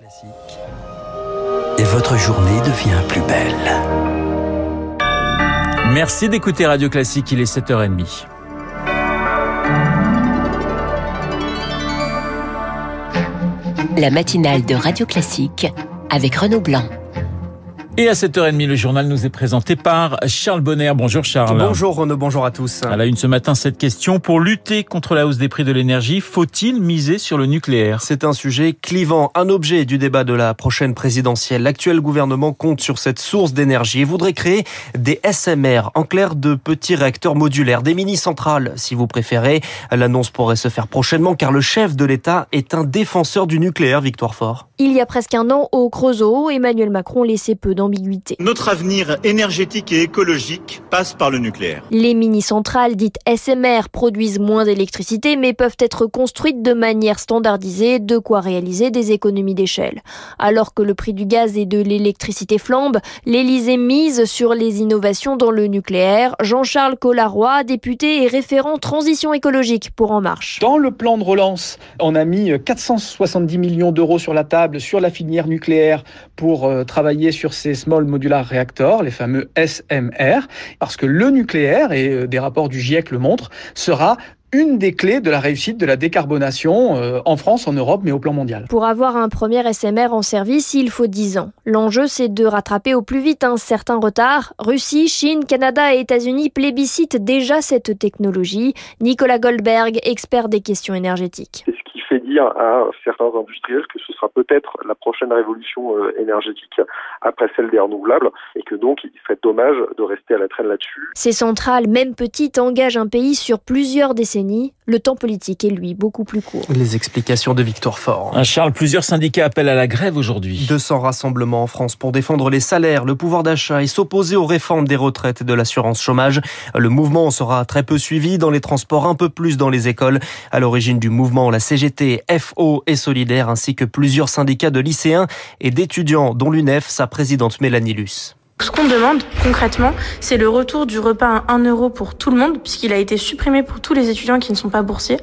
Classique. Et votre journée devient plus belle. Merci d'écouter Radio Classique, il est 7h30. La matinale de Radio Classique avec Renaud Blanc. Et à 7h30, le journal nous est présenté par Charles Bonner. Bonjour Charles. Bonjour Renaud, bonjour à tous. À la une ce matin, cette question. Pour lutter contre la hausse des prix de l'énergie, faut-il miser sur le nucléaire? C'est un sujet clivant, un objet du débat de la prochaine présidentielle. L'actuel gouvernement compte sur cette source d'énergie et voudrait créer des SMR, en clair de petits réacteurs modulaires, des mini-centrales si vous préférez. L'annonce pourrait se faire prochainement car le chef de l'État est un défenseur du nucléaire, Victoire Fort. Il y a presque un an, au Creusot, Emmanuel Macron laissait peu d'ambiguïté. Notre avenir énergétique et écologique passe par le nucléaire. Les mini-centrales dites SMR produisent moins d'électricité mais peuvent être construites de manière standardisée, de quoi réaliser des économies d'échelle. Alors que le prix du gaz et de l'électricité flambe, l'Élysée mise sur les innovations dans le nucléaire. Jean-Charles Collaroy, député et référent transition écologique pour En Marche. Dans le plan de relance, on a mis 470 millions d'euros sur la table sur la filière nucléaire pour euh, travailler sur ces small modular reactors, les fameux SMR, parce que le nucléaire, et euh, des rapports du GIEC le montrent, sera une des clés de la réussite de la décarbonation euh, en France, en Europe, mais au plan mondial. Pour avoir un premier SMR en service, il faut 10 ans. L'enjeu, c'est de rattraper au plus vite un certain retard. Russie, Chine, Canada et États-Unis plébiscitent déjà cette technologie. Nicolas Goldberg, expert des questions énergétiques à certains industriels que ce sera peut-être la prochaine révolution énergétique après celle des renouvelables et que donc il serait dommage de rester à la traîne là-dessus. Ces centrales, même petites, engagent un pays sur plusieurs décennies. Le temps politique est lui beaucoup plus court. Les explications de Victor Fort. Charles, plusieurs syndicats appellent à la grève aujourd'hui. 200 rassemblements en France pour défendre les salaires, le pouvoir d'achat et s'opposer aux réformes des retraites et de l'assurance chômage. Le mouvement sera très peu suivi dans les transports, un peu plus dans les écoles. À l'origine du mouvement, la CGT, FO et Solidaire, ainsi que plusieurs syndicats de lycéens et d'étudiants, dont l'UNEF, sa présidente Mélanie Luce. Ce qu'on demande concrètement, c'est le retour du repas à 1 euro pour tout le monde, puisqu'il a été supprimé pour tous les étudiants qui ne sont pas boursiers.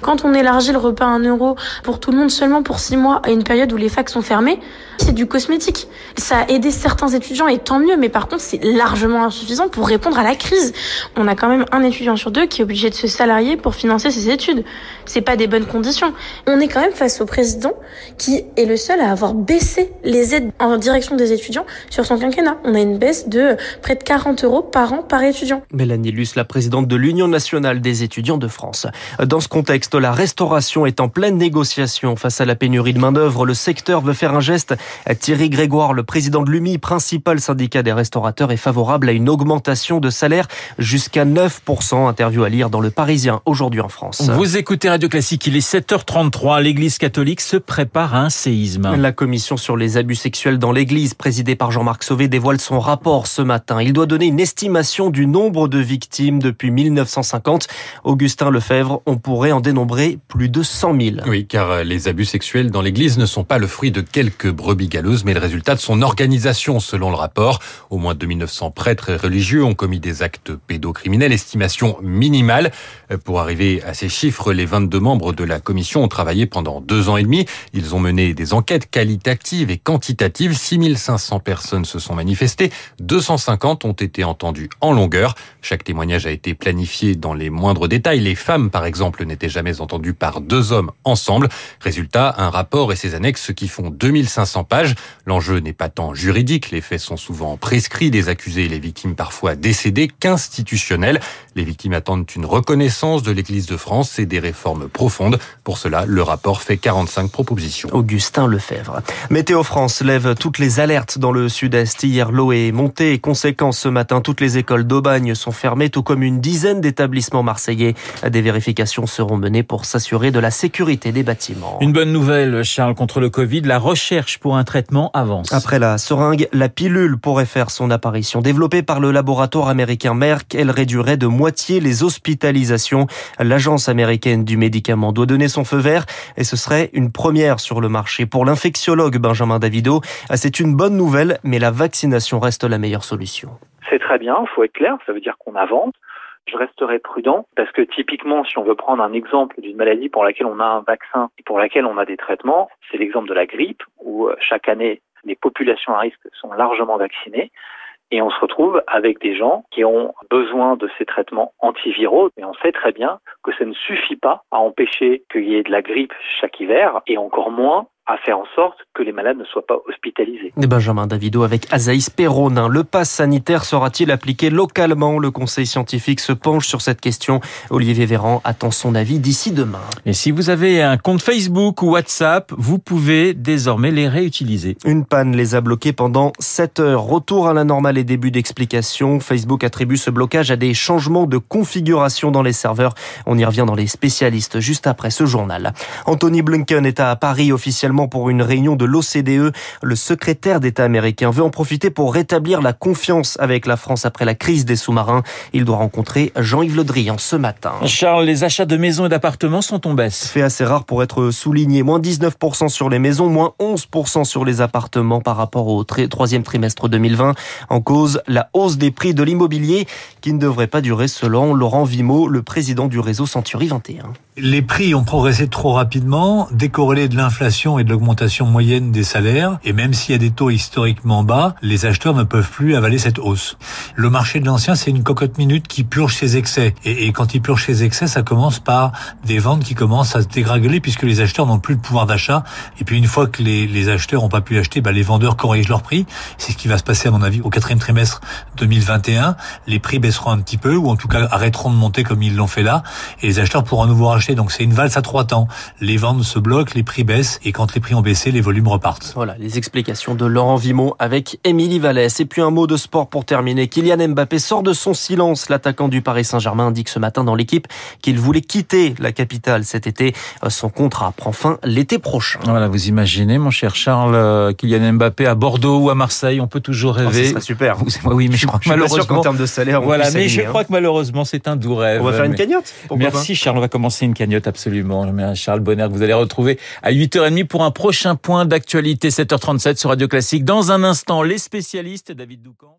Quand on élargit le repas à 1 euro pour tout le monde seulement pour 6 mois à une période où les facs sont fermées, c'est du cosmétique. Ça a aidé certains étudiants et tant mieux, mais par contre c'est largement insuffisant pour répondre à la crise. On a quand même un étudiant sur deux qui est obligé de se salarier pour financer ses études. C'est pas des bonnes conditions. On est quand même face au président qui est le seul à avoir baissé les aides en direction des étudiants sur son quinquennat. A une baisse de près de 40 euros par an par étudiant. Mélanie Luce, la présidente de l'Union nationale des étudiants de France. Dans ce contexte, la restauration est en pleine négociation face à la pénurie de main-d'œuvre. Le secteur veut faire un geste. Thierry Grégoire, le président de l'UMI, principal syndicat des restaurateurs, est favorable à une augmentation de salaire jusqu'à 9%. Interview à lire dans le Parisien aujourd'hui en France. Vous écoutez Radio Classique, il est 7h33. L'église catholique se prépare à un séisme. La commission sur les abus sexuels dans l'église, présidée par Jean-Marc Sauvé, dévoile son rapport ce matin. Il doit donner une estimation du nombre de victimes depuis 1950. Augustin Lefebvre, on pourrait en dénombrer plus de 100 000. Oui, car les abus sexuels dans l'église ne sont pas le fruit de quelques brebis galeuses, mais le résultat de son organisation, selon le rapport. Au moins 2900 prêtres et religieux ont commis des actes pédocriminels, estimation minimale. Pour arriver à ces chiffres, les 22 membres de la commission ont travaillé pendant deux ans et demi. Ils ont mené des enquêtes qualitatives et quantitatives. 6500 personnes se sont manifestées. 250 ont été entendus en longueur. Chaque témoignage a été planifié dans les moindres détails. Les femmes, par exemple, n'étaient jamais entendues par deux hommes ensemble. Résultat, un rapport et ses annexes qui font 2500 pages. L'enjeu n'est pas tant juridique, les faits sont souvent prescrits, des accusés et les victimes parfois décédées, qu'institutionnels. Les victimes attendent une reconnaissance de l'Église de France et des réformes profondes. Pour cela, le rapport fait 45 propositions. Augustin Lefebvre. Météo France lève toutes les alertes dans le sud-est. Hier, l'eau est montée. Conséquence, ce matin, toutes les écoles d'Aubagne sont fermées, tout comme une dizaine d'établissements marseillais. Des vérifications seront menées pour s'assurer de la sécurité des bâtiments. Une bonne nouvelle, Charles, contre le Covid. La recherche pour un traitement avance. Après la seringue, la pilule pourrait faire son apparition. Développée par le laboratoire américain Merck, elle réduirait de moitié les hospitalisations. L'agence américaine du médicament doit donner son feu vert et ce serait une première sur le marché. Pour l'infectiologue Benjamin Davido, c'est une bonne nouvelle, mais la vaccination reste la meilleure solution. C'est très bien, il faut être clair, ça veut dire qu'on avance je resterai prudent parce que typiquement, si on veut prendre un exemple d'une maladie pour laquelle on a un vaccin et pour laquelle on a des traitements, c'est l'exemple de la grippe où où chaque année les populations à risque sont largement vaccinées. Et on se retrouve avec des gens qui ont besoin de ces traitements antiviraux. Et on sait très bien que ça ne suffit pas à empêcher qu'il y ait de la grippe chaque hiver et encore moins à faire en sorte que les malades ne soient pas hospitalisés. Benjamin Davido avec Azaïs Perronin. Le pass sanitaire sera-t-il appliqué localement? Le conseil scientifique se penche sur cette question. Olivier Véran attend son avis d'ici demain. Et si vous avez un compte Facebook ou WhatsApp, vous pouvez désormais les réutiliser. Une panne les a bloqués pendant 7 heures. Retour à la normale et début d'explication. Facebook attribue ce blocage à des changements de configuration dans les serveurs. On y revient dans les spécialistes juste après ce journal. Anthony Blinken est à Paris officiellement pour une réunion de l'OCDE. Le secrétaire d'État américain veut en profiter pour rétablir la confiance avec la France après la crise des sous-marins. Il doit rencontrer Jean-Yves Le Drian ce matin. Charles, les achats de maisons et d'appartements sont en baisse. Fait assez rare pour être souligné. Moins 19% sur les maisons, moins 11% sur les appartements par rapport au troisième trimestre 2020. En cause, la hausse des prix de l'immobilier qui ne devrait pas durer selon Laurent Vimo, le président du réseau Century 21. Les prix ont progressé trop rapidement, décorrélés de l'inflation et de l'augmentation moyenne des salaires. Et même s'il y a des taux historiquement bas, les acheteurs ne peuvent plus avaler cette hausse. Le marché de l'ancien, c'est une cocotte minute qui purge ses excès. Et, et, quand il purge ses excès, ça commence par des ventes qui commencent à se dégringoler puisque les acheteurs n'ont plus de pouvoir d'achat. Et puis une fois que les, les acheteurs n'ont pas pu acheter, bah, les vendeurs corrigent leur prix. C'est ce qui va se passer à mon avis au quatrième trimestre 2021. Les prix baisseront un petit peu ou en tout cas arrêteront de monter comme ils l'ont fait là. Et les acheteurs pourront à nouveau racheter. Donc c'est une valse à trois temps. Les ventes se bloquent, les prix baissent et quand les prix ont baissé, les volumes repartent. Voilà les explications de Laurent Vimon avec Émilie Vallès. Et puis un mot de sport pour terminer. Kylian Mbappé sort de son silence. L'attaquant du Paris Saint-Germain indique ce matin dans l'équipe qu'il voulait quitter la capitale cet été. Son contrat prend fin l'été prochain. Voilà, vous imaginez, mon cher Charles, euh, Kylian Mbappé à Bordeaux ou à Marseille, on peut toujours rêver. Oh, serait super. Oui, mais je crois que malheureusement, en termes de salaire, voilà, mais je crois que malheureusement, c'est un doux rêve. On va faire une cagnotte. Merci, Charles. On va commencer une cagnotte absolument. Charles Bonner que vous allez retrouver à 8h30 pour un prochain point d'actualité 7h37 sur Radio Classique. Dans un instant, les spécialistes, David Doucan.